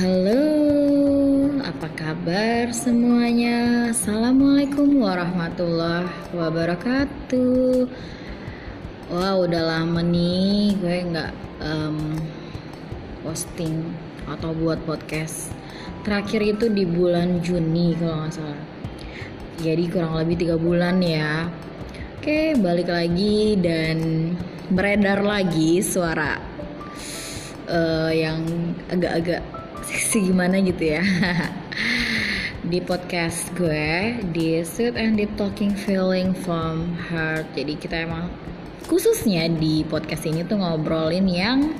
Halo, apa kabar semuanya? Assalamualaikum warahmatullahi wabarakatuh. Wah, udah lama nih gue nggak um, posting atau buat podcast. Terakhir itu di bulan Juni kalau nggak salah. Jadi kurang lebih tiga bulan ya. Oke, balik lagi dan beredar lagi suara uh, yang agak-agak seksi gimana gitu ya? Di podcast gue di Sweet and Deep Talking Feeling from Heart. Jadi kita emang khususnya di podcast ini tuh ngobrolin yang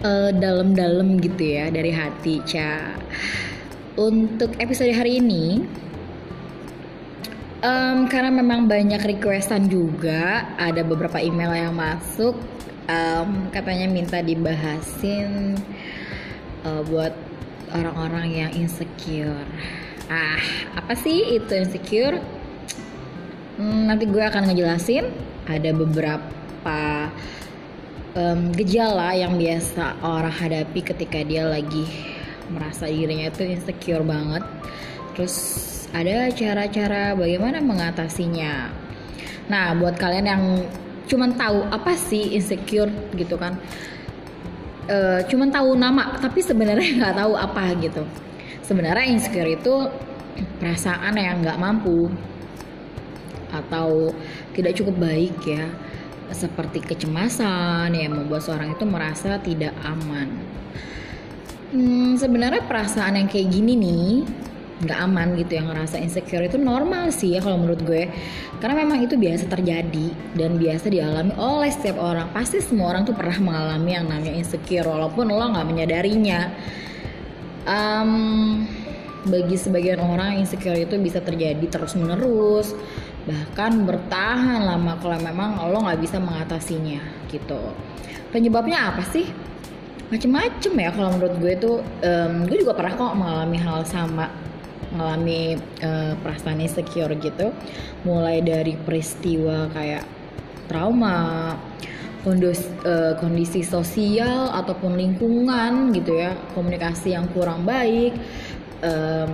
uh, dalam-dalam gitu ya dari hati ca. Untuk episode hari ini um, karena memang banyak requestan juga ada beberapa email yang masuk um, katanya minta dibahasin uh, buat orang-orang yang insecure. Ah, apa sih itu insecure? Hmm, nanti gue akan ngejelasin. Ada beberapa um, gejala yang biasa orang hadapi ketika dia lagi merasa dirinya itu insecure banget. Terus ada cara-cara bagaimana mengatasinya. Nah, buat kalian yang cuman tahu apa sih insecure gitu kan uh, cuman tahu nama tapi sebenarnya nggak tahu apa gitu. Sebenarnya insecure itu perasaan yang nggak mampu atau tidak cukup baik ya. Seperti kecemasan yang membuat seorang itu merasa tidak aman. Hmm, sebenarnya perasaan yang kayak gini nih nggak aman gitu yang ngerasa insecure itu normal sih ya kalau menurut gue. Karena memang itu biasa terjadi dan biasa dialami oleh setiap orang. Pasti semua orang tuh pernah mengalami yang namanya insecure walaupun lo nggak menyadarinya. Um, bagi sebagian orang insecure itu bisa terjadi terus menerus bahkan bertahan lama kalau memang lo nggak bisa mengatasinya gitu. Penyebabnya apa sih? Macem-macem ya kalau menurut gue tuh um, gue juga pernah kok mengalami hal sama mengalami uh, perasaan insecure gitu. Mulai dari peristiwa kayak trauma kondisi, uh, kondisi sosial ataupun lingkungan gitu ya komunikasi yang kurang baik um,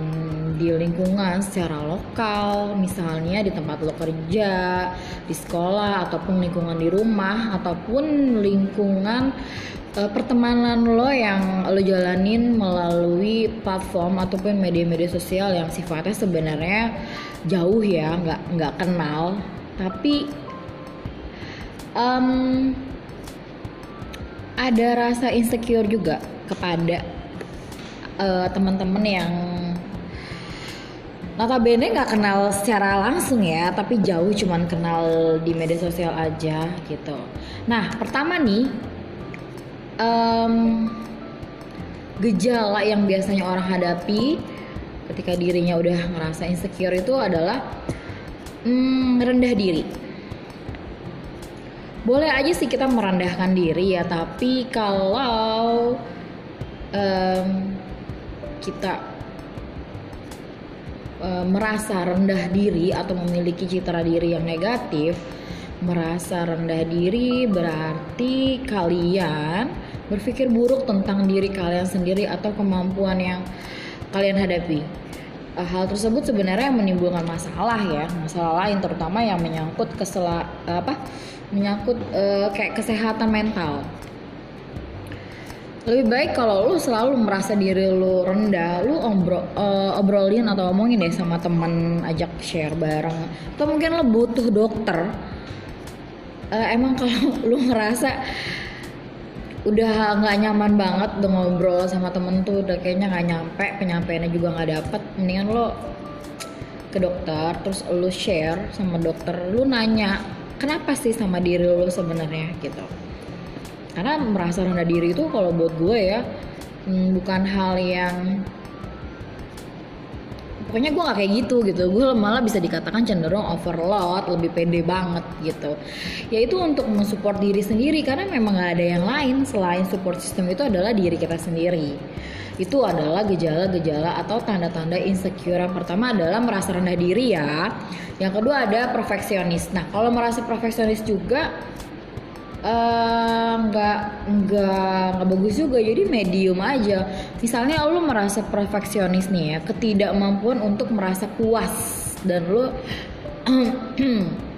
di lingkungan secara lokal misalnya di tempat lo kerja di sekolah ataupun lingkungan di rumah ataupun lingkungan uh, pertemanan lo yang lo jalanin melalui platform ataupun media-media sosial yang sifatnya sebenarnya jauh ya nggak nggak kenal. Tapi um, ada rasa insecure juga kepada uh, teman-teman yang notabene nggak kenal secara langsung ya tapi jauh cuman kenal di media sosial aja gitu nah pertama nih um, gejala yang biasanya orang hadapi ketika dirinya udah ngerasa insecure itu adalah mm, rendah diri. Boleh aja sih kita merendahkan diri ya, tapi kalau um, kita um, merasa rendah diri atau memiliki citra diri yang negatif, merasa rendah diri berarti kalian berpikir buruk tentang diri kalian sendiri atau kemampuan yang kalian hadapi. Uh, hal tersebut sebenarnya menimbulkan masalah ya, masalah lain terutama yang menyangkut kesela apa? menyangkut uh, kayak kesehatan mental. Lebih baik kalau lu selalu merasa diri lu rendah, lu obrol, uh, obrolin atau omongin deh sama teman, ajak share bareng. Atau mungkin lu butuh dokter. Uh, emang kalau lu ngerasa udah nggak nyaman banget udah ngobrol sama temen tuh udah kayaknya nggak nyampe penyampaiannya juga nggak dapet mendingan lo ke dokter terus lo share sama dokter lo nanya kenapa sih sama diri lo sebenarnya gitu karena merasa rendah diri itu kalau buat gue ya hmm, bukan hal yang pokoknya gue gak kayak gitu gitu. Gue malah bisa dikatakan cenderung overload lebih pede banget gitu. Yaitu untuk mensupport diri sendiri karena memang gak ada yang lain selain support system itu adalah diri kita sendiri. Itu adalah gejala-gejala atau tanda-tanda insecure. Yang pertama adalah merasa rendah diri ya. Yang kedua ada perfeksionis. Nah kalau merasa perfeksionis juga nggak uh, nggak nggak bagus juga. Jadi medium aja. Misalnya lu merasa perfeksionis nih ya ketidakmampuan untuk merasa puas. Dan lu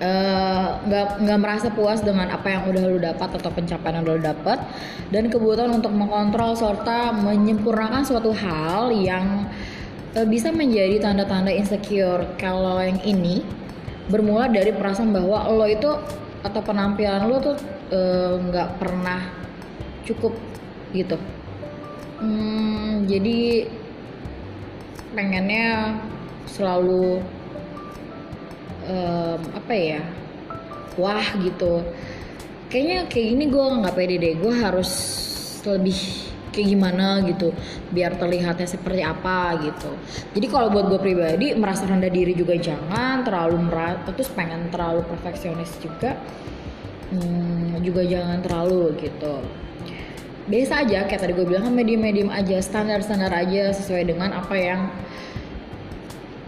Eh, nggak uh, nggak merasa puas dengan apa yang udah lu dapat atau pencapaian yang lu dapat. Dan kebutuhan untuk mengontrol serta menyempurnakan suatu hal yang uh, bisa menjadi tanda-tanda insecure. Kalau yang ini bermula dari perasaan bahwa lo itu atau penampilan lo tuh eh, nggak uh, pernah cukup gitu. Hmm, jadi pengennya selalu um, apa ya wah gitu. Kayaknya kayak gini gue nggak pede deh gue harus lebih kayak gimana gitu biar terlihatnya seperti apa gitu. Jadi kalau buat gue pribadi merasa rendah diri juga jangan terlalu merasa terus pengen terlalu perfeksionis juga hmm, juga jangan terlalu gitu. Biasa aja kayak tadi gue bilang kan medium medium aja standar standar aja sesuai dengan apa yang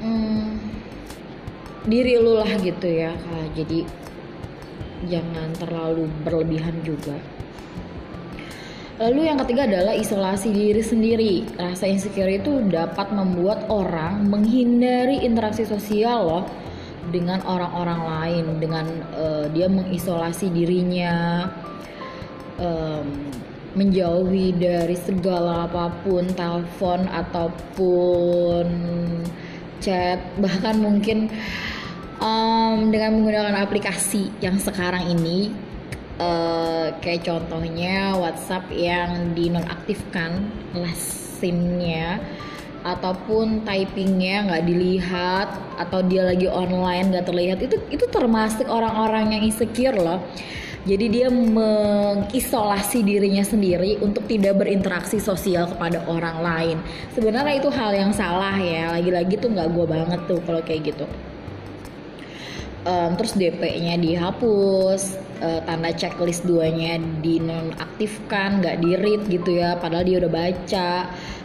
hmm, diri lu lah gitu ya jadi jangan terlalu berlebihan juga Lalu yang ketiga adalah isolasi diri sendiri. Rasa insecure itu dapat membuat orang menghindari interaksi sosial loh dengan orang-orang lain dengan uh, dia mengisolasi dirinya um, menjauhi dari segala apa pun telepon ataupun chat bahkan mungkin um, dengan menggunakan aplikasi yang sekarang ini uh, kayak contohnya WhatsApp yang dinonaktifkan SIM-nya ataupun typingnya nggak dilihat atau dia lagi online nggak terlihat itu itu termasuk orang-orang yang insecure loh. Jadi dia mengisolasi dirinya sendiri untuk tidak berinteraksi sosial kepada orang lain. Sebenarnya itu hal yang salah ya lagi-lagi tuh nggak gue banget tuh kalau kayak gitu um, terus DP-nya dihapus, uh, tanda checklist duanya dinonaktifkan, nggak di read gitu ya, padahal dia udah baca.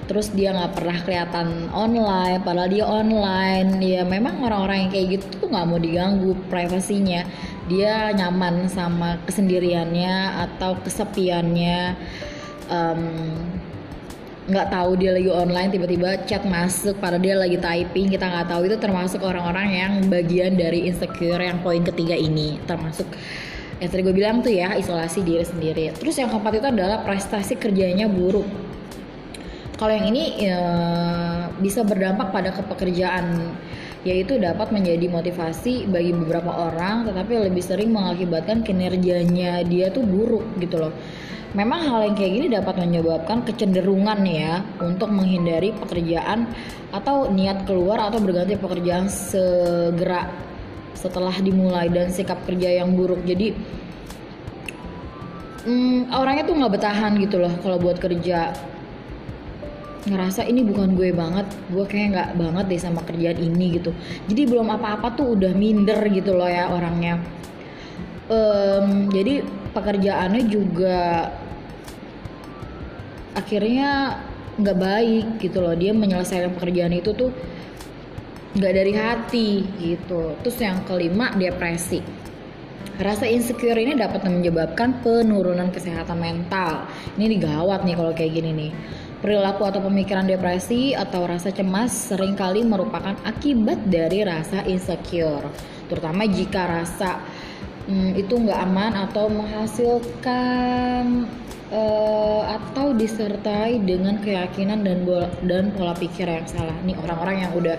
Terus dia nggak pernah kelihatan online, padahal dia online. Ya memang orang-orang yang kayak gitu tuh nggak mau diganggu privasinya. Dia nyaman sama kesendiriannya atau kesepiannya. Um, nggak tahu dia lagi online tiba-tiba chat masuk pada dia lagi typing kita nggak tahu. Itu termasuk orang-orang yang bagian dari insecure yang poin ketiga ini. Termasuk yang tadi gue bilang tuh ya isolasi diri sendiri. Terus yang keempat itu adalah prestasi kerjanya buruk. Kalau yang ini ya, bisa berdampak pada kepekerjaan yaitu dapat menjadi motivasi bagi beberapa orang tetapi lebih sering mengakibatkan kinerjanya dia tuh buruk gitu loh Memang hal yang kayak gini dapat menyebabkan kecenderungan ya untuk menghindari pekerjaan atau niat keluar atau berganti pekerjaan segera setelah dimulai dan sikap kerja yang buruk. Jadi hmm, orangnya tuh nggak bertahan gitu loh kalau buat kerja ngerasa ini bukan gue banget gue kayak nggak banget deh sama kerjaan ini gitu. Jadi belum apa-apa tuh udah minder gitu loh ya orangnya. Um, jadi pekerjaannya juga akhirnya nggak baik gitu loh. Dia menyelesaikan pekerjaan itu tuh nggak dari hati gitu. Terus yang kelima depresi. Rasa insecure ini dapat menyebabkan penurunan kesehatan mental. Ini digawat nih kalau kayak gini nih perilaku atau pemikiran depresi atau rasa cemas sering kali merupakan akibat dari rasa insecure terutama jika rasa hmm, itu nggak aman atau menghasilkan uh, atau disertai dengan keyakinan dan dan pola pikir yang salah. Nih orang-orang yang udah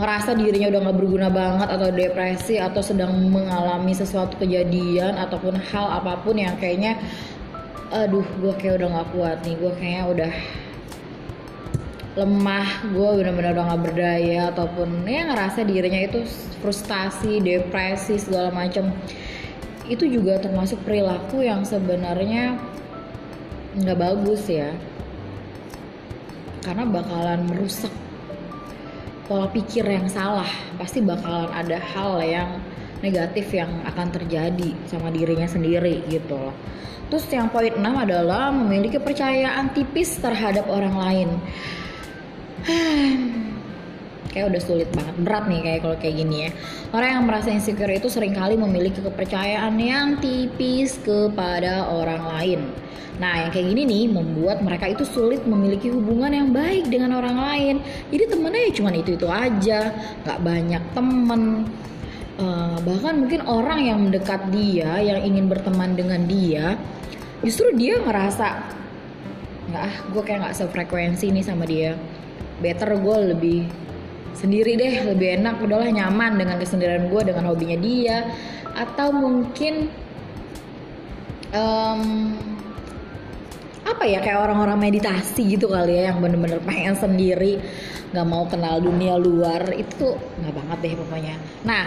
ngerasa dirinya udah nggak berguna banget atau depresi atau sedang mengalami sesuatu kejadian ataupun hal apa pun yang kayaknya aduh gue kayak udah nggak kuat nih gue kayaknya udah lemah gue benar-benar udah nggak berdaya ataupun ya ngerasa dirinya itu frustasi depresi segala macam itu juga termasuk perilaku yang sebenarnya nggak bagus ya. Karena bakalan merusak pola pikir yang salah. Pasti bakalan ada hal yang negatif yang akan terjadi sama dirinya sendiri gitu loh. Terus yang poin 6 adalah memiliki kepercayaan tipis terhadap orang lain kayak udah sulit banget berat nih kayak kalau kayak gini ya orang yang merasa insecure itu sering kali memiliki kepercayaan yang tipis kepada orang lain Nah, yang kayak gini nih membuat mereka itu sulit memiliki hubungan yang baik dengan orang lain. Jadi temennya ya cuma itu-itu aja, nggak banyak temen. Uh, bahkan mungkin orang yang mendekat dia, yang ingin berteman dengan dia, justru dia ngerasa nggak ah, gue kayak nggak sefrekuensi nih sama dia. Better gue lebih sendiri deh, lebih enak, udahlah nyaman dengan kesendirian gue, dengan hobinya dia, atau mungkin um, apa ya kayak orang-orang meditasi gitu kali ya yang bener-bener pengen sendiri nggak mau kenal dunia luar itu nggak banget deh pokoknya. Nah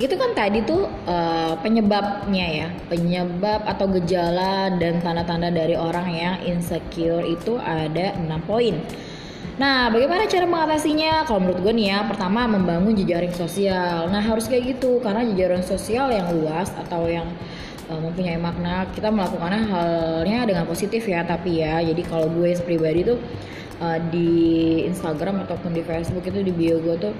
itu kan tadi tuh uh, penyebabnya ya penyebab atau gejala dan tanda-tanda dari orang yang insecure itu ada enam poin Nah, bagaimana cara mengatasinya? Kalau menurut gue nih ya, pertama membangun jejaring sosial. Nah, harus kayak gitu karena jejaring sosial yang luas atau yang uh, mempunyai makna kita melakukannya halnya dengan positif ya tapi ya jadi kalau gue pribadi tuh uh, di Instagram ataupun di Facebook itu di bio gue tuh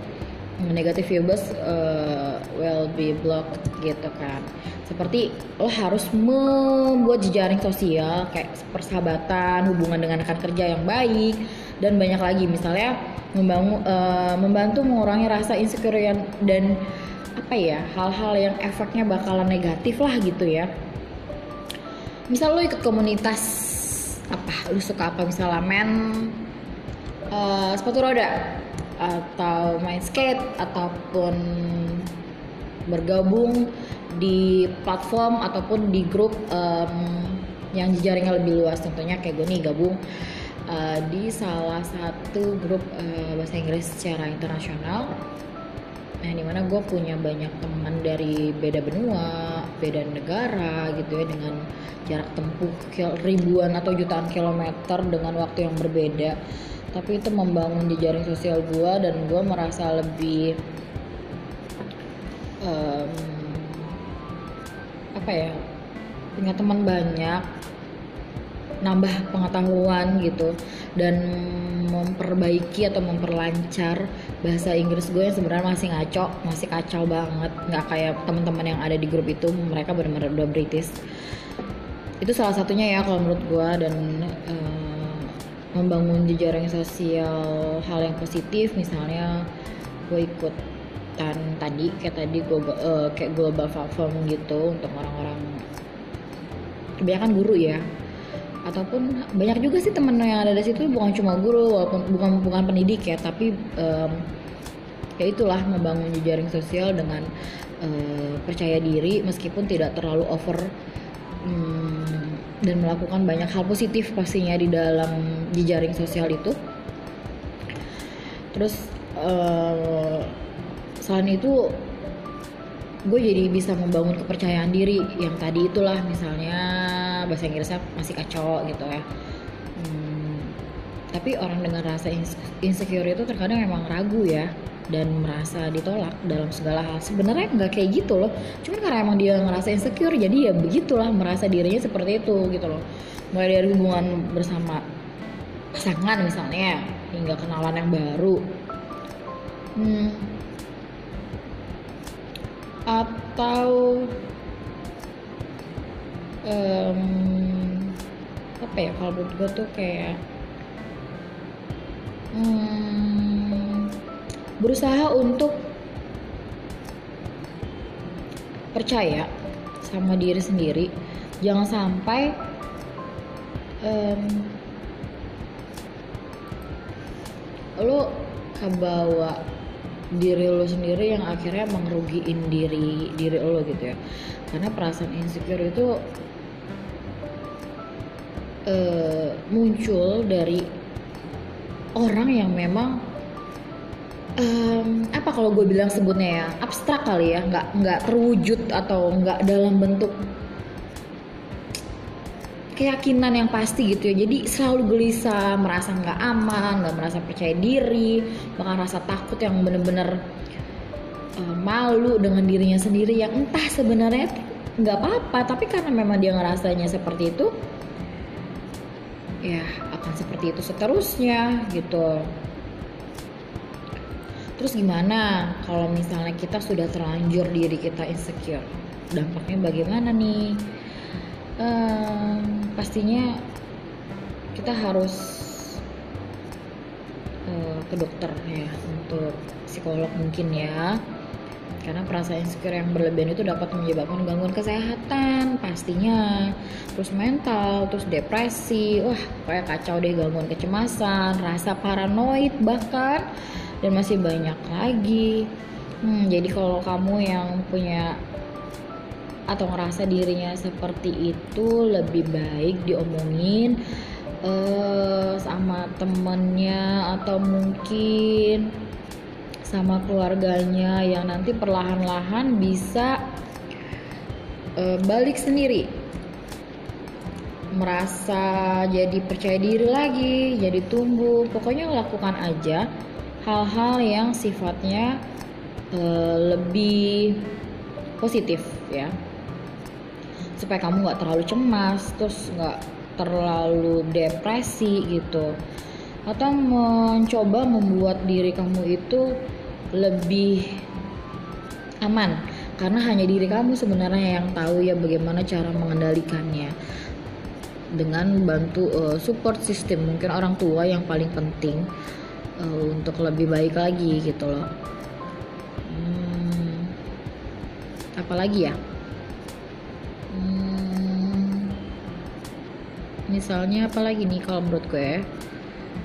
negatif vibes uh, will be blocked gitu kan seperti lo harus membuat jejaring sosial kayak persahabatan hubungan dengan rekan kerja yang baik dan banyak lagi misalnya membangun uh, membantu mengurangi rasa insecure dan apa ya hal-hal yang efeknya bakalan negatif lah gitu ya. Misal lo ikut komunitas apa lu suka apa? Misalnya main uh, sepatu roda atau main skate ataupun bergabung di platform ataupun di grup um, yang jaringnya lebih luas. Contohnya kayak gue nih gabung uh, di salah satu grup uh, bahasa Inggris secara internasional nah di mana gue punya banyak teman dari beda benua beda negara gitu ya dengan jarak tempuh ribuan atau jutaan kilometer dengan waktu yang berbeda. Tapi itu membangun di jaring sosial gue dan gue merasa lebih um, apa ya punya teman banyak nambah pengetahuan gitu dan memperbaiki atau memperlancar bahasa Inggris gue yang sebenarnya masih ngaco masih kacau banget. Nggak kayak teman-teman yang ada di grup itu mereka benar-benar udah British. Itu salah satunya ya kalau menurut gue dan uh, membangun jejaring sosial hal yang positif misalnya gue ikut tadi kayak tadi gue uh, kayak global platform gitu untuk orang-orang kebanyakan guru ya ataupun banyak juga sih temen yang ada di situ bukan cuma guru walaupun bukan bukan pendidik ya tapi um, ya itulah membangun jejaring sosial dengan uh, percaya diri meskipun tidak terlalu over um, dan melakukan banyak hal positif pastinya di dalam jejaring sosial itu. Terus uh, selain itu gue jadi bisa membangun kepercayaan diri yang tadi itulah misalnya bahasa Inggrisnya masih kacau gitu ya. Hmm, tapi orang dengan rasa insecure itu terkadang memang ragu ya dan merasa ditolak dalam segala hal. Sebenarnya nggak kayak gitu loh cuman karena emang dia ngerasa insecure jadi ya begitulah merasa dirinya seperti itu gitu loh. Mulai dari hubungan bersama pasangan misalnya hingga kenalan yang baru. Hmm, atau um, apa ya kalau menurut gue tuh kayak um, berusaha untuk percaya sama diri sendiri. Jangan sampai um, lo kebawa diri lo sendiri yang akhirnya mengerugiin diri diri lo gitu ya. Karena perasaan insecure itu uh, muncul dari orang yang memang um, apa kalau gue bilang sebutnya ya abstrak kali ya nggak nggak terwujud atau nggak dalam bentuk keyakinan yang pasti gitu ya. Jadi selalu gelisah merasa nggak aman nggak merasa percaya diri bahkan rasa takut yang bener-bener uh, malu dengan dirinya sendiri yang entah sebenarnya nggak apa-apa tapi karena memang dia ngerasanya seperti itu ya akan seperti itu seterusnya gitu. Terus gimana kalau misalnya kita sudah terlanjur diri kita insecure? Dampaknya bagaimana nih um, pastinya kita harus uh, ke dokter ya untuk psikolog mungkin ya. Karena perasaan insecure yang berlebihan itu dapat menyebabkan gangguan kesehatan pastinya. Terus mental terus depresi wah kayak kacau deh gangguan kecemasan rasa paranoid bahkan dan masih banyak lagi. Hmm, jadi kalau kamu yang punya atau ngerasa dirinya seperti itu lebih baik diomongin uh, sama temennya atau mungkin sama keluarganya yang nanti perlahan-lahan bisa uh, balik sendiri. Merasa jadi percaya diri lagi jadi tumbuh. Pokoknya lakukan aja hal-hal yang sifatnya uh, lebih positif ya supaya kamu nggak terlalu cemas terus nggak terlalu depresi gitu. Atau mencoba membuat diri kamu itu lebih aman. Karena hanya diri kamu sebenarnya yang tahu ya bagaimana cara mengendalikannya. Dengan bantu uh, support system mungkin orang tua yang paling penting uh, untuk lebih baik lagi gitu loh. Hmm, apalagi ya misalnya apalagi nih kalau menurut gue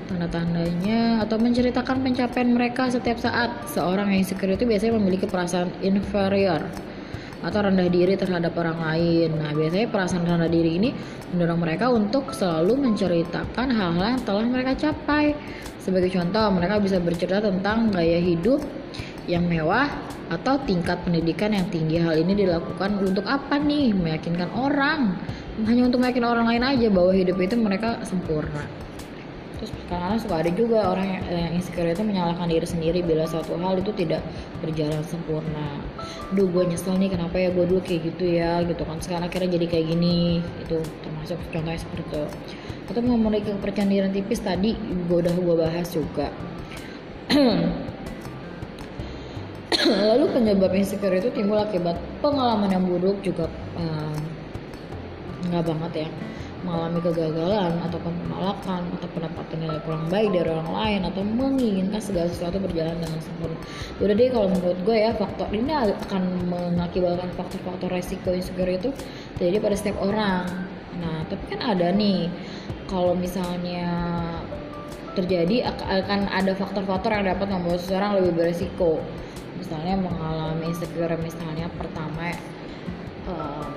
tanda-tandanya atau menceritakan pencapaian mereka setiap saat seorang yang insecure itu biasanya memiliki perasaan inferior atau rendah diri terhadap orang lain. Nah, biasanya perasaan rendah diri ini mendorong mereka untuk selalu menceritakan hal-hal yang telah mereka capai. Sebagai contoh, mereka bisa bercerita tentang gaya hidup yang mewah atau tingkat pendidikan yang tinggi. Hal ini dilakukan untuk apa nih? Meyakinkan orang. Hanya untuk meyakinkan orang lain aja bahwa hidup itu mereka sempurna. Terus kadang-kadang suka ada juga orang yang, yang insecure itu menyalahkan diri sendiri bila suatu hal itu tidak berjalan sempurna. Duh gue nyesel nih kenapa ya? Gue dulu kayak gitu ya gitu kan. Sekarang akhirnya jadi kayak gini itu termasuk contohnya seperti itu. Atau memiliki kepercayaan diri tipis tadi gue udah gue bahas juga. Lalu penyebab insecure itu timbul akibat pengalaman yang buruk juga nggak banget ya mengalami kegagalan ataupun penolakan atau pendapatan nilai kurang baik dari orang lain atau menginginkan segala sesuatu berjalan dengan sempurna. Udah deh kalau menurut gue ya faktor ini akan mengakibatkan faktor-faktor resiko insecure itu terjadi pada setiap orang. Nah tapi kan ada nih kalau misalnya terjadi akan ada faktor-faktor yang dapat membuat seseorang lebih beresiko. Misalnya mengalami insecure misalnya pertama uh,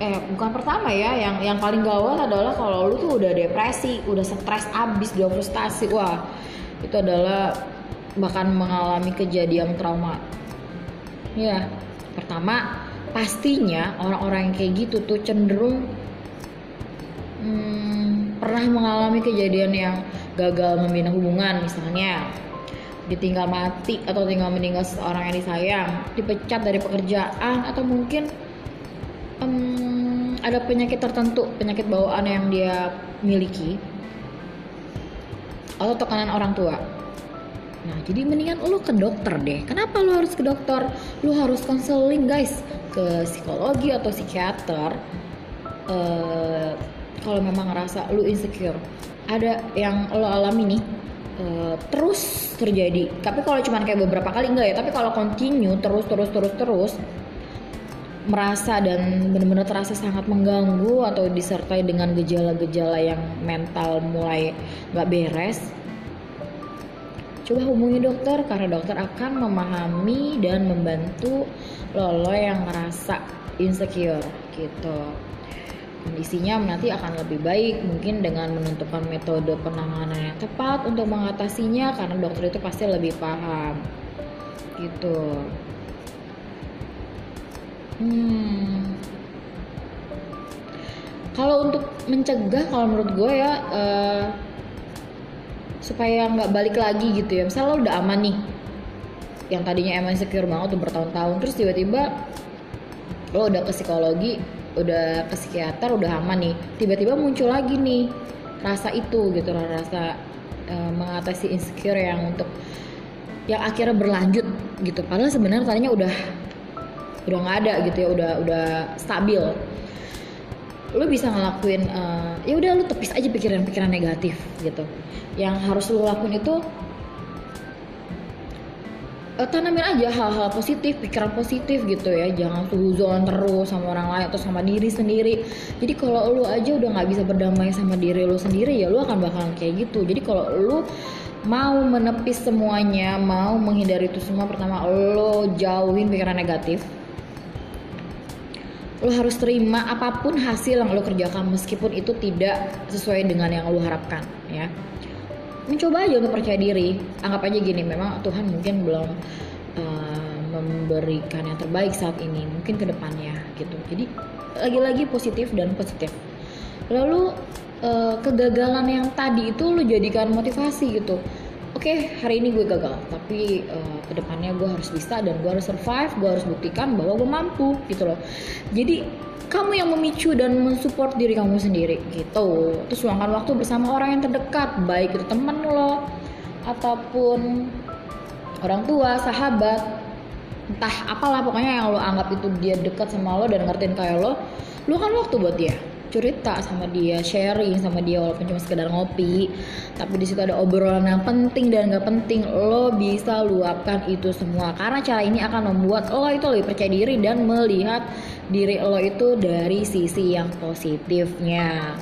eh bukan pertama ya yang yang paling gawat adalah kalau lu tuh udah depresi udah stres abis udah frustasi wah itu adalah bahkan mengalami kejadian trauma. Ya pertama pastinya orang-orang yang kayak gitu tuh cenderung hmm, pernah mengalami kejadian yang gagal membina hubungan. Misalnya ditinggal mati atau tinggal meninggal seorang yang disayang dipecat dari pekerjaan atau mungkin um, ada penyakit tertentu penyakit bawaan yang dia miliki. Atau tekanan orang tua. Nah jadi mendingan lu ke dokter deh. Kenapa lu harus ke dokter? Lu harus konseling guys ke psikologi atau psikiater. Uh, kalau memang ngerasa lu insecure. Ada yang lo alami nih uh, terus terjadi. Tapi kalau cuma kayak beberapa kali enggak ya. Tapi kalau continue terus terus terus terus merasa dan benar-benar terasa sangat mengganggu atau disertai dengan gejala-gejala yang mental mulai nggak beres coba hubungi dokter karena dokter akan memahami dan membantu lolo yang ngerasa insecure gitu. Kondisinya nanti akan lebih baik mungkin dengan menentukan metode penanganan yang tepat untuk mengatasinya karena dokter itu pasti lebih paham gitu Hmm. Kalau untuk mencegah, kalau menurut gue ya uh, supaya nggak balik lagi gitu ya. Misalnya lo udah aman nih, yang tadinya emang secure banget udah bertahun-tahun, terus tiba-tiba lo udah ke psikologi, udah ke psikiater, udah aman nih, tiba-tiba muncul lagi nih rasa itu gitu, rasa uh, mengatasi insecure yang untuk yang akhirnya berlanjut gitu. Padahal sebenarnya tadinya udah udah nggak ada gitu ya udah udah stabil. Lu bisa ngelakuin uh, ya udah lu tepis aja pikiran-pikiran negatif gitu. Yang harus lu lakuin itu uh, tanamin aja hal-hal positif pikiran positif gitu ya. Jangan suzon terus sama orang lain atau sama diri sendiri. Jadi kalau lu aja udah nggak bisa berdamai sama diri lu sendiri ya lu akan bakalan kayak gitu. Jadi kalau lu mau menepis semuanya mau menghindari itu semua pertama lo jauhin pikiran negatif lo harus terima apa pun hasil yang lo kerjakan meskipun itu tidak sesuai dengan yang lo harapkan ya. Mencoba aja untuk percaya diri. Anggap aja gini memang Tuhan mungkin belum uh, memberikan yang terbaik saat ini mungkin ke depannya gitu. Jadi lagi-lagi positif dan positif. Lalu uh, kegagalan yang tadi itu lo jadikan motivasi gitu oke okay, hari ini gue gagal. Tapi uh, ke depannya gue harus bisa dan gue harus survive gue harus buktikan bahwa gue mampu gitu loh. Jadi kamu yang memicu dan mensupport diri kamu sendiri gitu. Terus luangkan waktu bersama orang yang terdekat baik itu temen lo ataupun orang tua sahabat. Entah apalah pokoknya yang lo anggap itu dia dekat sama lo dan ngertiin kayak lo lo kan waktu buat dia cerita sama dia sharing sama dia walaupun cuma sekedar ngopi. Tapi di situ ada obrolan yang penting dan nggak penting lo bisa luapkan itu semua. Karena cara ini akan membuat lo itu lebih percaya diri dan melihat diri lo itu dari sisi yang positifnya.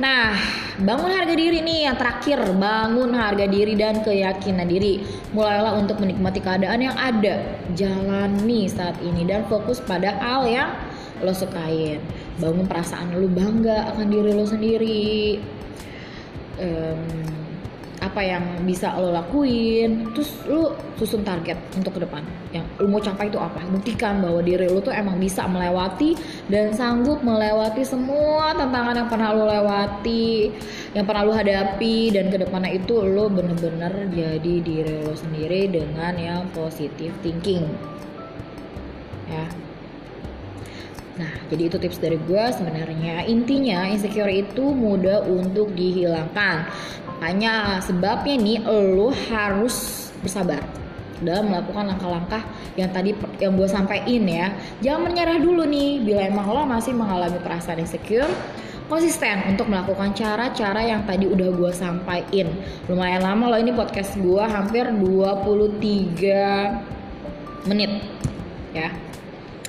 Nah, bangun harga diri nih yang terakhir, bangun harga diri dan keyakinan diri. Mulailah untuk menikmati keadaan yang ada, jalani saat ini dan fokus pada hal yang lo sukain bangun perasaan lo bangga akan diri lo sendiri. Um, apa yang bisa lo lakuin. Terus lo susun target untuk ke depan. Yang lo mau capai itu apa? Buktikan bahwa diri lo tuh emang bisa melewati dan sanggup melewati semua tantangan yang pernah lo lewati yang pernah lo hadapi dan ke depannya itu lo bener-bener jadi diri lo sendiri dengan yang positive thinking. Ya Nah, jadi itu tips dari gue sebenarnya. Intinya insecure itu mudah untuk dihilangkan. Makanya sebabnya nih lo harus bersabar dalam melakukan langkah-langkah yang tadi yang gue sampaikan ya. Jangan menyerah dulu nih bila emang lo masih mengalami perasaan insecure konsisten untuk melakukan cara-cara yang tadi udah gue sampaikan. Lumayan lama loh ini podcast gue hampir 23 menit ya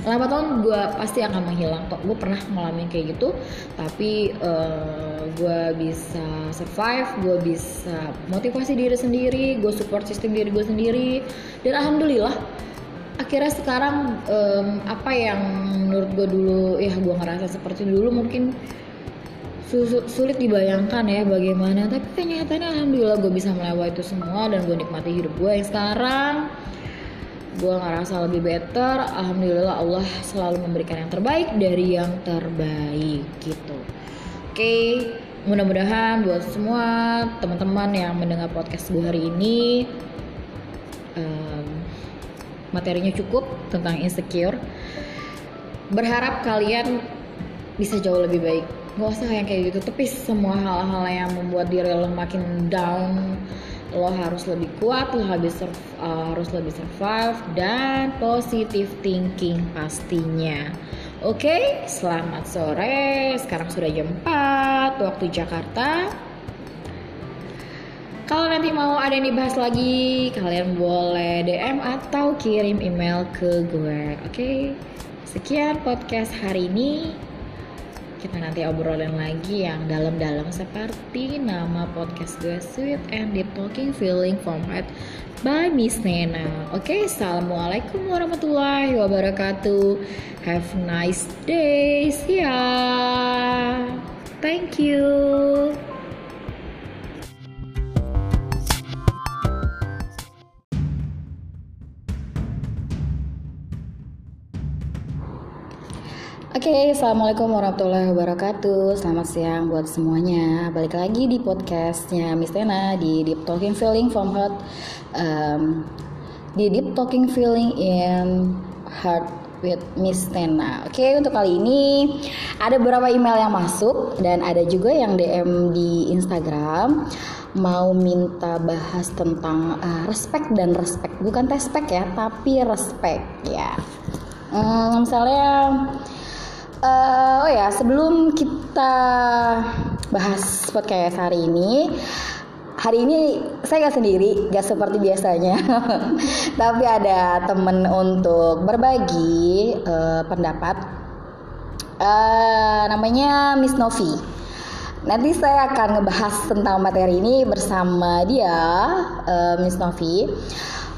lama tahun gue pasti akan menghilang kok gue pernah ngalamin kayak gitu tapi uh, eh, gue bisa survive gue bisa motivasi diri sendiri gue support sistem diri gue sendiri. Dan alhamdulillah akhirnya sekarang um, apa yang menurut gue dulu ya gue ngerasa seperti dulu mungkin sulit dibayangkan ya bagaimana. Tapi kenyataannya alhamdulillah gue bisa melewati itu semua dan gue nikmati hidup gue yang sekarang gue ngerasa lebih better. Alhamdulillah Allah selalu memberikan yang terbaik dari yang terbaik gitu. Oke okay, mudah-mudahan buat semua teman-teman yang mendengar podcast gue hari ini um, materinya cukup tentang insecure. Berharap kalian bisa jauh lebih baik. Gak usah yang kayak gitu tepis semua hal-hal yang membuat diri lo makin down lo harus lebih kuat, lo harus, uh, harus lebih survive dan positive thinking pastinya. Oke, okay, selamat sore. Sekarang sudah jam 4 waktu Jakarta. Kalau nanti mau ada yang dibahas lagi, kalian boleh DM atau kirim email ke gue. Oke, okay? sekian podcast hari ini kita nanti obrolin lagi yang dalam-dalam seperti nama podcast gue Sweet and Deep Talking Feeling Format by Miss Nena. Oke, okay, assalamualaikum warahmatullahi wabarakatuh. Have a nice day. See ya. Thank you. Oke, okay, assalamualaikum warahmatullahi wabarakatuh. Selamat siang buat semuanya. Balik lagi di podcastnya Miss Tena di Deep Talking Feeling from Heart. Um, di Deep Talking Feeling in Heart with Miss Tena. Oke, okay, untuk kali ini ada beberapa email yang masuk dan ada juga yang DM di Instagram mau minta bahas tentang uh, respect dan respect bukan respect ya, tapi respect ya. Hmm, misalnya Uh, oh ya, sebelum kita bahas podcast hari ini, hari ini saya nggak sendiri, nggak seperti biasanya, tapi ada temen untuk berbagi uh, pendapat. Uh, namanya Miss Novi. Nanti saya akan ngebahas tentang materi ini bersama dia, uh, Miss Novi.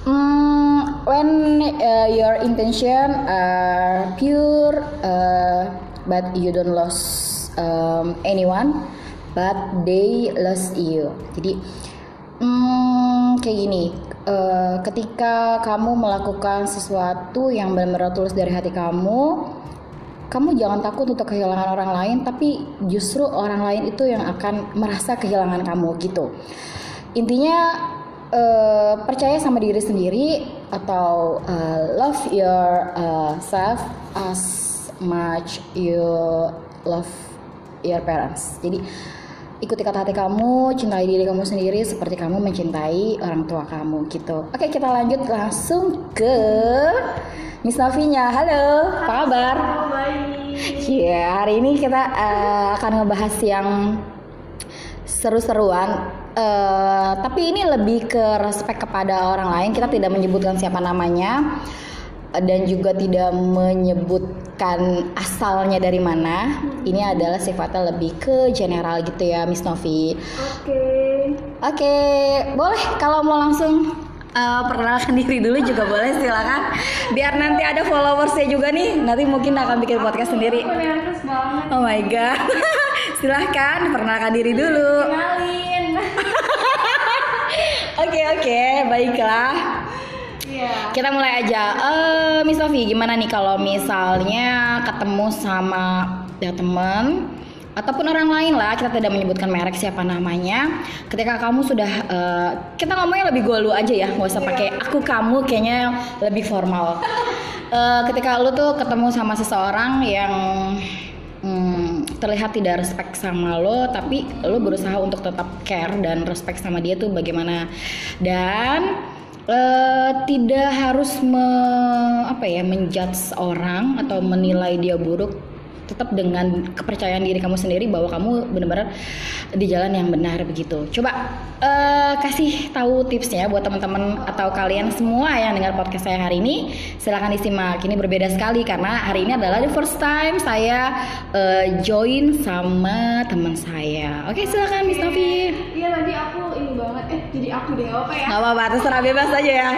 Um, when uh, your intention are pure, uh, but you don't lose um, anyone, but they lost you. Jadi, um, kayak gini. Uh, ketika kamu melakukan sesuatu yang benar-benar tulus dari hati kamu, kamu jangan takut untuk kehilangan orang lain, tapi justru orang lain itu yang akan merasa kehilangan kamu gitu. Intinya uh, percaya sama diri sendiri atau uh, love your uh, self as much you love your parents. Jadi ikuti kata hati kamu, cintai diri kamu sendiri seperti kamu mencintai orang tua kamu gitu. Oke, kita lanjut langsung ke Miss Novinya. Halo, apa kabar? baik. Ya, hari ini kita uh, akan ngebahas yang seru-seruan Uh, tapi ini lebih ke respect kepada orang lain. Kita tidak menyebutkan siapa namanya dan juga tidak menyebutkan asalnya dari mana. Ini adalah sifatnya lebih ke general gitu ya, Miss Novi. Oke. Okay. Oke, okay. boleh kalau mau langsung uh, perkenalkan diri dulu juga boleh silakan. Biar nanti ada followersnya juga nih. Nanti mungkin akan bikin podcast sendiri. Oh my god. silahkan perkenalkan diri dulu. Kenalin. Oke oke, baiklah. Iya. Kita mulai aja. Uh, Miss Sofi, gimana nih kalau misalnya ketemu sama ya teman ataupun orang lain lah, kita tidak menyebutkan merek siapa namanya. Ketika kamu sudah uh, kita ngomongnya lebih golu aja ya, nggak usah Iya. pakai aku kamu, kayaknya lebih formal. Uh, ketika lu tuh ketemu sama seseorang yang hmm, terlihat tidak respect sama lo tapi lo berusaha untuk tetap care dan respect sama dia tuh bagaimana. Dan eh, tidak harus me, apa ya menjudge orang atau menilai dia buruk tetap dengan kepercayaan diri kamu sendiri bahwa kamu benar-benar di jalan yang benar begitu. Coba eh, kasih tahu tipsnya buat teman-teman atau kalian semua yang dengar podcast saya hari ini. Silahkan disimak. Ini berbeda sekali karena hari ini adalah the first time saya eh, join sama teman saya. Oke, silakan Miss Novi. Iya tadi aku ini banget. Eh jadi aku deh apa ya. Gak apa-apa, terserah bebas aja ya.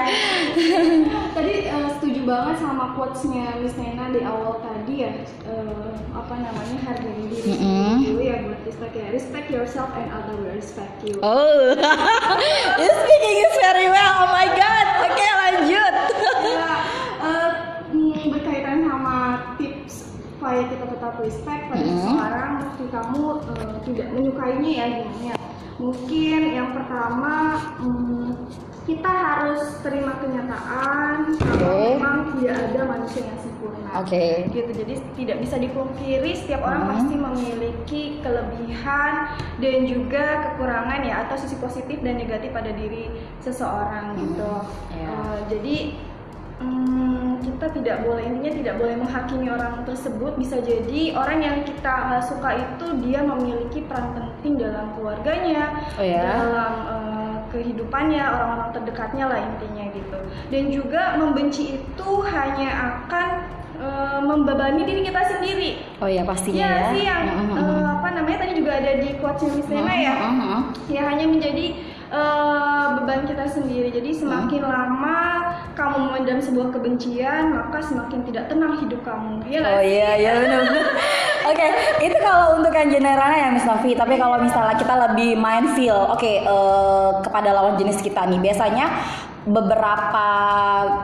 tadi eh, setuju banget sama quotesnya Miss Nena di awal tadi ya. Eh, apa namanya hargai diri Mm-mm. dulu ya buat respect ya. Respect yourself and other will respect you. Oh, you speaking is very well. Oh my god. Oke, lanjut. Ya, mm, berkaitan sama tips supaya kita tetap respect pada Mhm. seseorang meski kamu eh, tidak menyukainya ya gimana ya. Mungkin yang pertama mm, kita harus terima kenyataan bahwa Oke. memang tidak ada manusia yang sempurna. Oke. Gitu, jadi tidak bisa dipungkiri setiap orang Mhm. pasti memiliki kelebihan dan juga kekurangan ya atau sisi positif dan negatif pada diri seseorang gitu. Iya. Eh, jadi hmm, kita tidak boleh intinya tidak boleh menghakimi orang tersebut. Bisa jadi orang yang kita suka itu dia memiliki peran penting dalam keluarganya, Oh ya. dalam eh, kehidupannya, orang-orang terdekatnya lah intinya gitu. Dan juga membenci itu hanya akan eh, membebani diri kita sendiri. Oh ya pastinya Iya ya. sih yang Mm-mm. eh, apa namanya tadi juga ada di quotes Miss Nena ya Mm-mm. ya hanya menjadi eh, beban kita sendiri. Jadi semakin lama kamu memendam sebuah kebencian, maka semakin tidak tenang hidup kamu. Nggak Oh iya iya benar Oke, itu kalau untuk yang generalnya ya Miss Novi. Tapi kalau misalnya kita lebih main feel, oke eh, kepada lawan jenis kita nih. Biasanya beberapa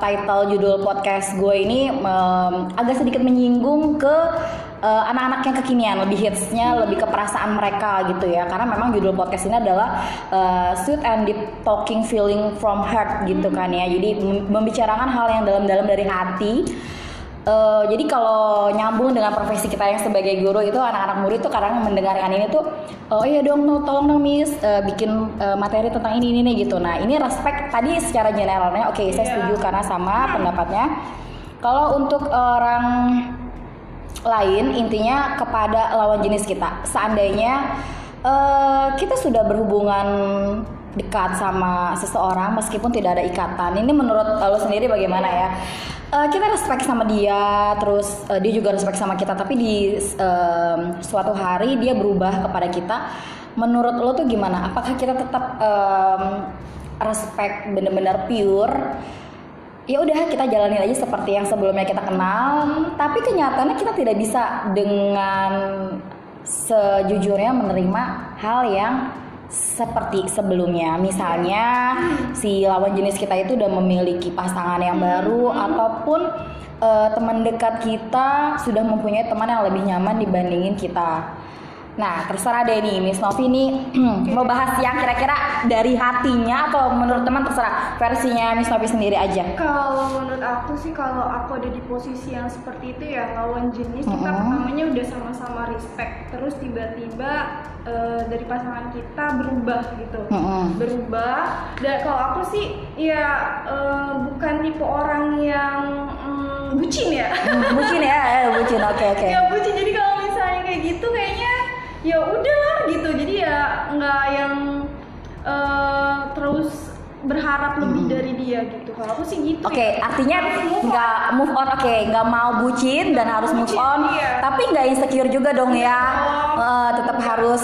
title judul podcast gue ini em, agak sedikit menyinggung ke eh, anak-anak yang kekinian, lebih hitsnya, lebih ke perasaan mereka gitu ya. Karena memang judul podcast ini adalah eh, sweet and deep talking feeling from heart gitu kan ya. Jadi mem- membicarakan hal yang dalam-dalam dari hati. Eh, jadi kalau nyambung dengan profesi kita yang sebagai guru itu anak-anak murid tuh kadang mendengarkan ini tuh oh iya dong no, tolong dong miss eh, bikin eh, materi tentang ini ini nih gitu nah ini respect tadi secara generalnya oke saya Iya. setuju karena sama pendapatnya kalau untuk orang lain intinya kepada lawan jenis kita seandainya uh, kita sudah berhubungan dekat sama seseorang meskipun tidak ada ikatan. Ini menurut lo sendiri bagaimana ya? Uh, kita respect sama dia terus uh, dia juga respect sama kita tapi di um, suatu hari dia berubah kepada kita. Menurut lo tuh gimana? Apakah kita tetap um, respect bener-bener pure? Ya udah kita jalanin aja seperti yang sebelumnya kita kenal tapi kenyataannya kita tidak bisa dengan sejujurnya menerima hal yang seperti sebelumnya. Misalnya si lawan jenis kita itu udah memiliki pasangan yang baru ataupun uh, teman dekat kita sudah mempunyai teman yang lebih nyaman dibandingin kita. Nah, terserah deh nih, Miss Novi nih mau bahas yang kira-kira dari hatinya atau menurut teman terserah versinya Miss Novi sendiri aja. Kalau menurut aku sih kalau aku ada di posisi yang seperti itu ya lawan jenis mm -hmm. kita pertamanya udah sama-sama respect, terus tiba-tiba uh, dari pasangan kita berubah gitu, mm -hmm. berubah. Dan kalau aku sih ya uh, bukan tipe orang yang um, bucin ya. Mm, bucin ya, eh, bucin. Oke okay, oke. Okay. Ya bucin. Jadi kalau misalnya kayak gitu kayaknya ya udah gitu. Jadi ya nggak yang uh, terus berharap lebih hmm. dari dia gitu. Kalau aku sih gitu oke okay, ya. artinya nggak move on. Oke okay, nggak mau bucin dan harus move on. iya. tapi nggak insecure juga dong ya. uh, tetap harus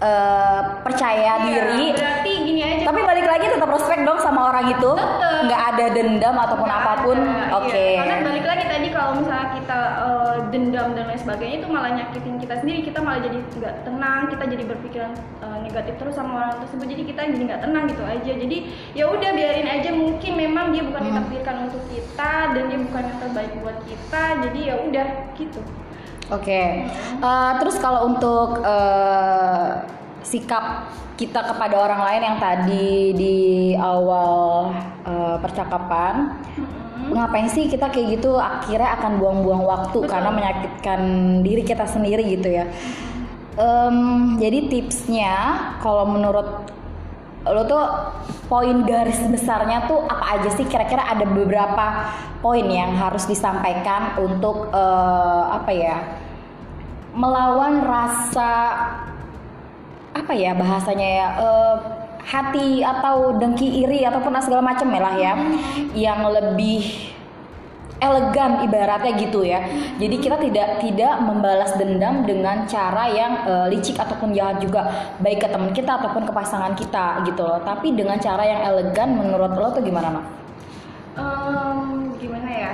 uh, percaya iya, diri. berarti gini aja tapi balik lagi tetap respect dong sama orang itu. Nggak ada dendam ataupun gak apa pun. oke okay. iya. karena balik lagi tadi kalau misalnya kita uh, dendam dan lain sebagainya itu malah nyakitin kita sendiri. Kita malah jadi nggak tenang. Kita jadi berpikiran uh, negatif terus sama orang tersebut. Jadi kita jadi nggak tenang gitu aja. Jadi ya udah biarin aja. Mungkin memang dia bukan hmm. ditakdirkan untuk kita dan dia bukan yang terbaik buat kita. Jadi ya udah gitu Oke, okay. uh, eh, terus kalau untuk uh, sikap kita kepada orang lain yang tadi di awal uh, percakapan, hmm. ngapain sih kita kayak gitu? Akhirnya akan buang-buang waktu Betul. karena menyakitkan diri kita sendiri gitu ya. Um, jadi tipsnya, kalau menurut lo tuh poin garis besarnya tuh apa aja sih? Kira-kira ada beberapa poin yang harus disampaikan untuk uh, apa ya melawan rasa apa ya bahasanya ya uh, hati atau dengki iri ataupun segala macam ya lah ya yang lebih elegan ibaratnya gitu ya. Jadi kita tidak tidak membalas dendam dengan cara yang uh, licik ataupun jahat juga baik ke teman kita ataupun ke pasangan kita gitu loh. Tapi dengan cara yang elegan menurut lo tuh gimana, Mak? Um, gimana ya?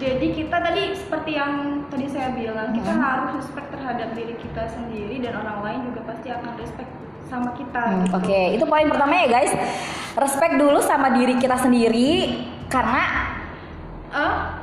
Jadi kita tadi seperti yang tadi saya bilang, kita hmm. harus respect terhadap diri kita sendiri dan orang lain juga pasti akan respect sama kita. Hmm, gitu. Oke, okay. itu poin pertama ya guys. Respect dulu sama diri kita sendiri karena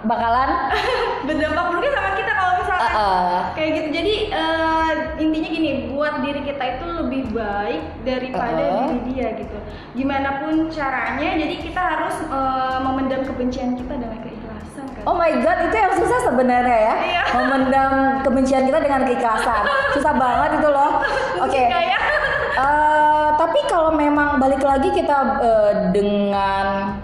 bakalan berdampak buruknya sama kita kalau misalnya uh, uh. kayak gitu jadi uh, intinya gini buat diri kita itu lebih baik daripada uh, uh. diri dia gitu gimana pun caranya jadi kita harus uh, memendam kebencian kita dengan keikhlasan kan oh my god itu yang susah sebenarnya ya iya. memendam kebencian kita dengan keikhlasan susah banget itu loh oke okay. uh, tapi kalau memang balik lagi kita uh, dengan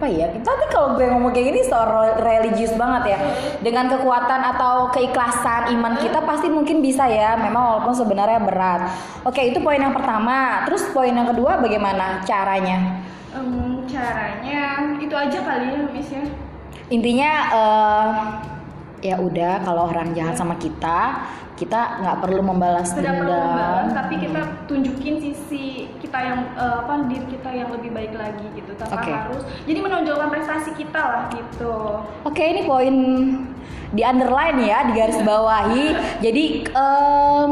apa ya? Tapi kalau gue ngomong kayak gini soal religius banget ya. Dengan kekuatan atau keikhlasan iman kita pasti mungkin bisa ya. Memang walaupun sebenarnya berat. Oke itu poin yang pertama. Terus poin yang kedua bagaimana caranya? Um, caranya itu aja kali ya Miss ya. Intinya uh, ya udah kalau orang jahat sama kita kita nggak perlu membalas tidak perlu membalas tapi kita tunjukin sisi kita yang uh, apa diri kita yang lebih baik lagi gitu tanpa okay. harus jadi menonjolkan prestasi kita lah gitu. Oke okay, ini poin di underline ya di garis bawahi. Jadi um,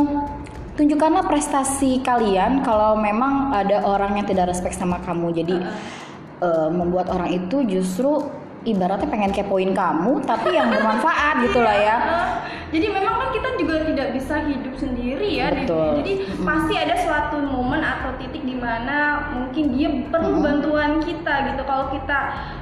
tunjukkanlah prestasi kalian kalau memang ada orang yang tidak respect sama kamu. Jadi uh, uh, membuat orang itu justru ibaratnya pengen kepoin kamu tapi yang bermanfaat gitu lah ya jadi memang kan kita juga tidak bisa hidup sendiri ya Betul. jadi hmm. pasti ada suatu momen atau titik di mana mungkin dia perlu hmm. bantuan kita gitu kalau kita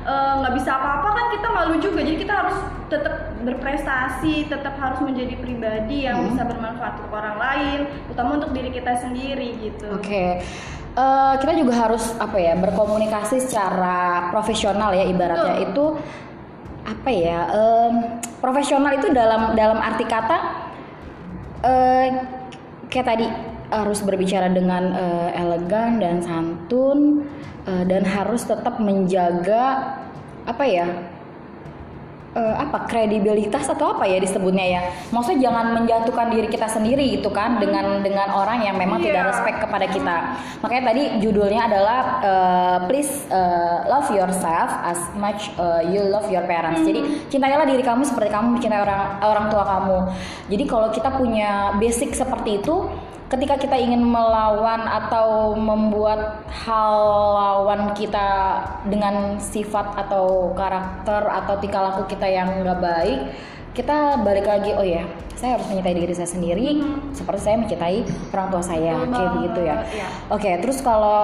eh, nggak uh, bisa apa-apa kan kita malu juga jadi kita harus tetap berprestasi tetap harus menjadi pribadi yang hmm. bisa bermanfaat untuk orang lain utama untuk diri kita sendiri gitu oke okay. Uh, kita juga harus apa ya berkomunikasi secara profesional ya ibaratnya Betul. itu apa ya um, profesional itu dalam dalam arti kata uh, kayak tadi harus berbicara dengan uh, elegan dan santun uh, dan harus tetap menjaga apa ya uh, apa kredibilitas atau apa ya disebutnya ya maksudnya jangan menjatuhkan diri kita sendiri gitu kan dengan dengan orang yang memang yeah. tidak iya. respect kepada kita makanya tadi judulnya adalah uh, please uh, love yourself as much uh, you love your parents mm. jadi cintailah diri kamu seperti kamu mencintai orang orang tua kamu jadi kalau kita punya basic seperti itu ketika kita ingin melawan atau membuat hal lawan kita dengan sifat atau karakter atau tingkah laku kita yang nggak baik kita balik lagi oh ya saya harus mencintai diri saya sendiri hmm. seperti saya mencintai orang tua saya Betul kayak begitu ya, ya. oke okay, terus kalau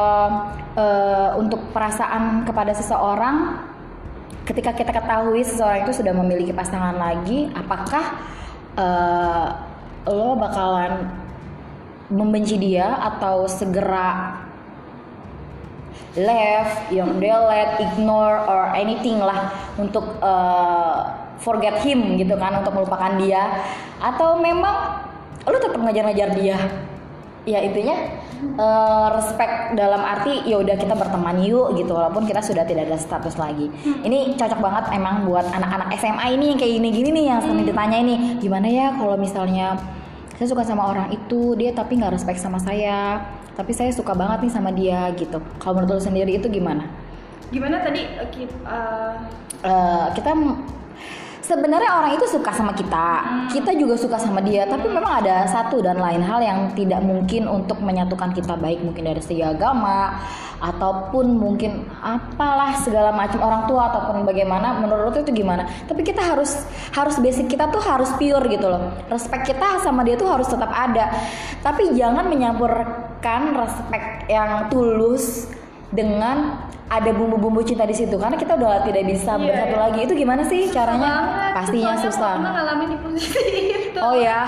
uh, untuk perasaan kepada seseorang ketika kita ketahui seseorang itu sudah memiliki pasangan lagi apakah uh, lo bakalan membenci dia atau segera left, yang delete, ignore or anything lah untuk uh, forget him gitu kan untuk melupakan dia atau memang lu tetap ngajar-ngajar dia ya intinya uh, respect dalam arti ya udah kita berteman yuk gitu walaupun kita sudah tidak ada status lagi hmm. ini cocok banget emang buat anak-anak SMA ini yang kayak gini-gini nih yang sering hmm. ditanya ini gimana ya kalau misalnya saya suka sama orang itu dia tapi nggak respect sama saya. Tapi saya suka banget nih sama dia gitu. Kalau menurut lo sendiri itu gimana? Gimana tadi uh, uh, kita sebenarnya orang itu suka sama kita, hmm. kita juga suka sama dia, tapi memang ada satu dan lain hal yang tidak mungkin untuk menyatukan kita baik. Mungkin dari segi agama ataupun mungkin apalah segala macam orang tua ataupun bagaimana menurut itu gimana. Tapi kita harus harus basic kita tuh harus pure gitu loh. Respect kita sama dia tuh harus tetap ada. Tapi jangan menyampurkan respect yang tulus dengan ada bumbu-bumbu cinta di situ karena kita udah tidak bisa yeah, bersatu yeah. lagi. Itu gimana sih caranya? banget. pastinya Soalnya susah. Ngalamin di posisi itu. Oh ya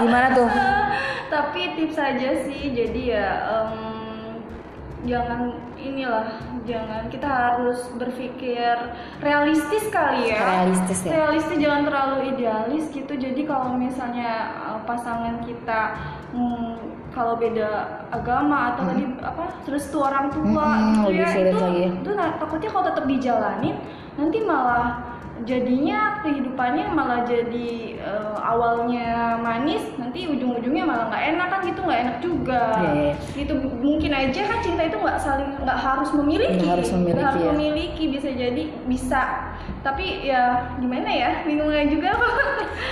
gimana tuh? Tapi tips aja sih jadi ya um, jangan inilah jangan kita harus berpikir realistis kali ya. Realistis ya. Realistis jangan terlalu idealis gitu. Jadi kalau misalnya uh, pasangan kita hmm, kalau beda agama atau hmm. tadi apa restu orang tua hmm, gitu ya itu lagi. itu takutnya kalau tetap dijalanin nanti malah jadinya kehidupannya malah jadi uh, awalnya manis nanti ujung-ujungnya malah nggak enak kan gitu nggak enak juga yeah, yeah. gitu mungkin aja kan cinta itu nggak saling nggak harus memiliki nggak harus memiliki, harus ya. memiliki bisa jadi bisa tapi ya gimana ya bingungnya juga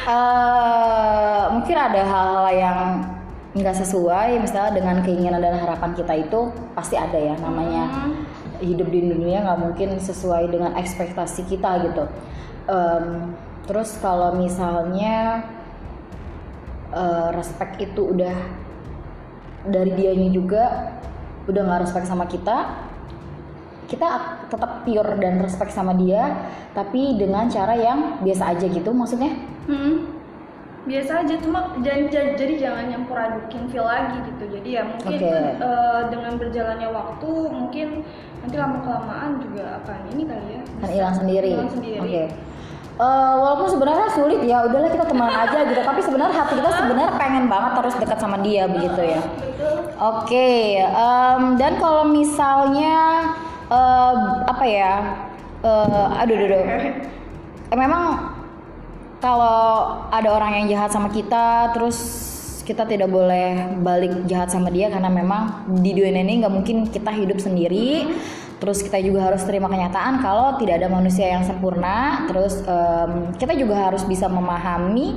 uh, mungkin ada hal-hal yang nggak sesuai misalnya dengan keinginan dan harapan kita itu pasti ada ya namanya hmm. hidup di dunia nggak mungkin sesuai dengan ekspektasi kita gitu. Um, terus kalau misalnya uh, respect itu udah dari dianya juga udah nggak respect sama kita kita tetap pure dan respect sama dia tapi dengan cara yang biasa aja gitu maksudnya. Hmm biasa aja cuma jadi, jadi jangan nyampur adukin feel lagi gitu jadi ya mungkin okay. uh, eh, dengan berjalannya waktu mungkin nanti lama kelamaan juga akan ini kali ya kan hilang sendiri, sendiri. oke okay. Uh, eh, walaupun sebenarnya sulit ya udahlah kita teman aja gitu tapi sebenarnya hati kita sebenarnya pengen banget terus dekat sama dia begitu ya oke okay. um, dan kalau misalnya uh, apa ya uh, aduh aduh, aduh. memang kalau ada orang yang jahat sama kita terus kita tidak boleh balik jahat sama dia karena memang di dunia ini nggak mungkin kita hidup sendiri. Terus kita juga harus terima kenyataan kalau tidak ada manusia yang sempurna. Terus um, kita juga harus bisa memahami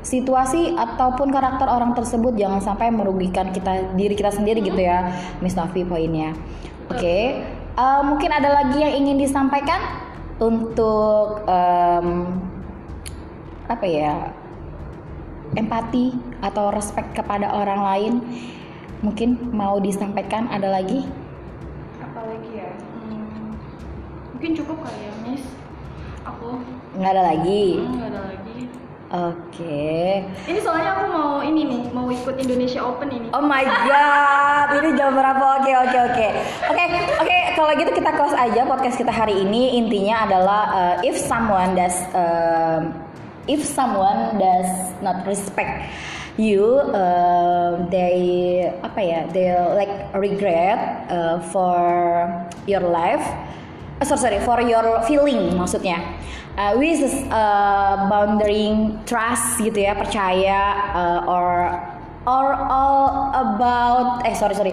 situasi ataupun karakter orang tersebut. Jangan sampai merugikan kita diri kita sendiri gitu ya Miss Novi poinnya. Oke okay. uh, mungkin ada lagi yang ingin disampaikan untuk um, apa ya empati atau respect kepada orang lain mungkin mau disampaikan ada lagi apa lagi ya hmm, mungkin cukup kali ya miss aku nggak ada lagi hmm, nggak ada lagi Oke. Ini soalnya aku mau ini nih, mau ikut Indonesia Open ini. Oh my god, ini jam berapa? Oke oke oke. Oke oke kalau gitu kita close aja podcast kita hari ini. Intinya adalah uh, if someone does uh, if someone does not respect you, uh, they apa ya? They like regret uh, for your life. Uh, sorry sorry for your feeling maksudnya uh, with uh, boundary trust gitu ya percaya uh, or or all about eh sorry sorry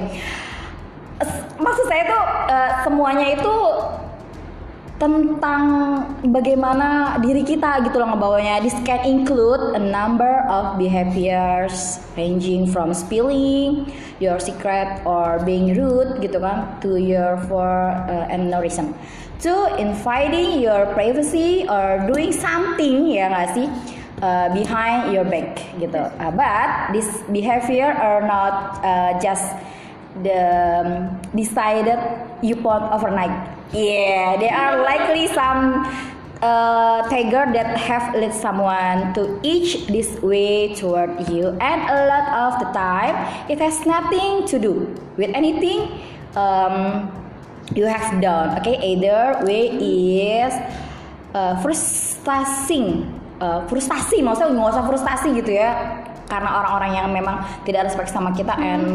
maksud saya tuh uh, semuanya itu tentang bagaimana diri kita gitu loh ngebawanya. This can include a number of behaviors ranging from spilling your secret or being rude gitu kan to your for uh, reason to inviting your privacy or doing something ya nggak sih uh, behind your back gitu. Uh, but this behavior are not uh, just the um, decided you put overnight. Yeah, there are likely some uh, tiger that have led someone to each this way toward you, and a lot of the time it has nothing to do with anything. Um, you have done okay either way is uh, frustasi uh, frustasi maksudnya nggak usah frustasi gitu ya karena orang-orang yang memang tidak respect sama kita hmm. and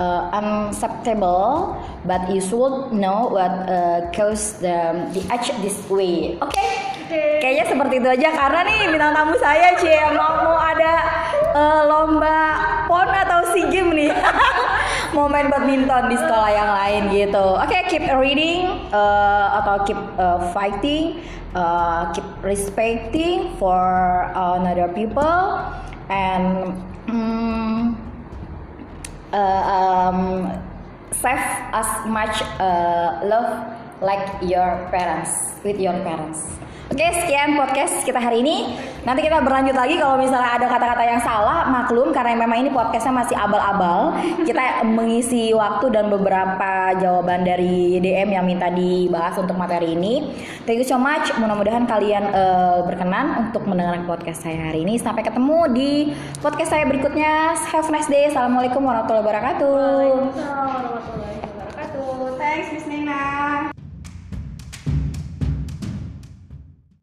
uh, unacceptable but you should know what uh, cause the the act this way oke okay? okay. kayaknya seperti itu aja karena nih bintang tamu saya cie mau mau ada uh, lomba pon atau sea game nih mau main badminton di sekolah yang lain gitu. Oke, okay, keep reading uh, atau keep uh, fighting, uh, keep respecting for another people and um, uh, um, save as much uh, love like your parents with your parents. Oke, sekian podcast kita hari ini. Nanti kita berlanjut lagi kalau misalnya ada kata-kata yang salah, maklum karena memang ini podcastnya masih abal-abal. Kita mengisi waktu dan beberapa jawaban dari DM yang minta dibahas untuk materi ini. Thank you so much. Mudah-mudahan kalian uh, berkenan untuk mendengarkan podcast saya hari ini. Sampai ketemu di podcast saya berikutnya. Have a nice day. Assalamualaikum warahmatullahi wabarakatuh. Waalaikumsalam warahmatullahi wabarakatuh. Thanks, Miss Nina.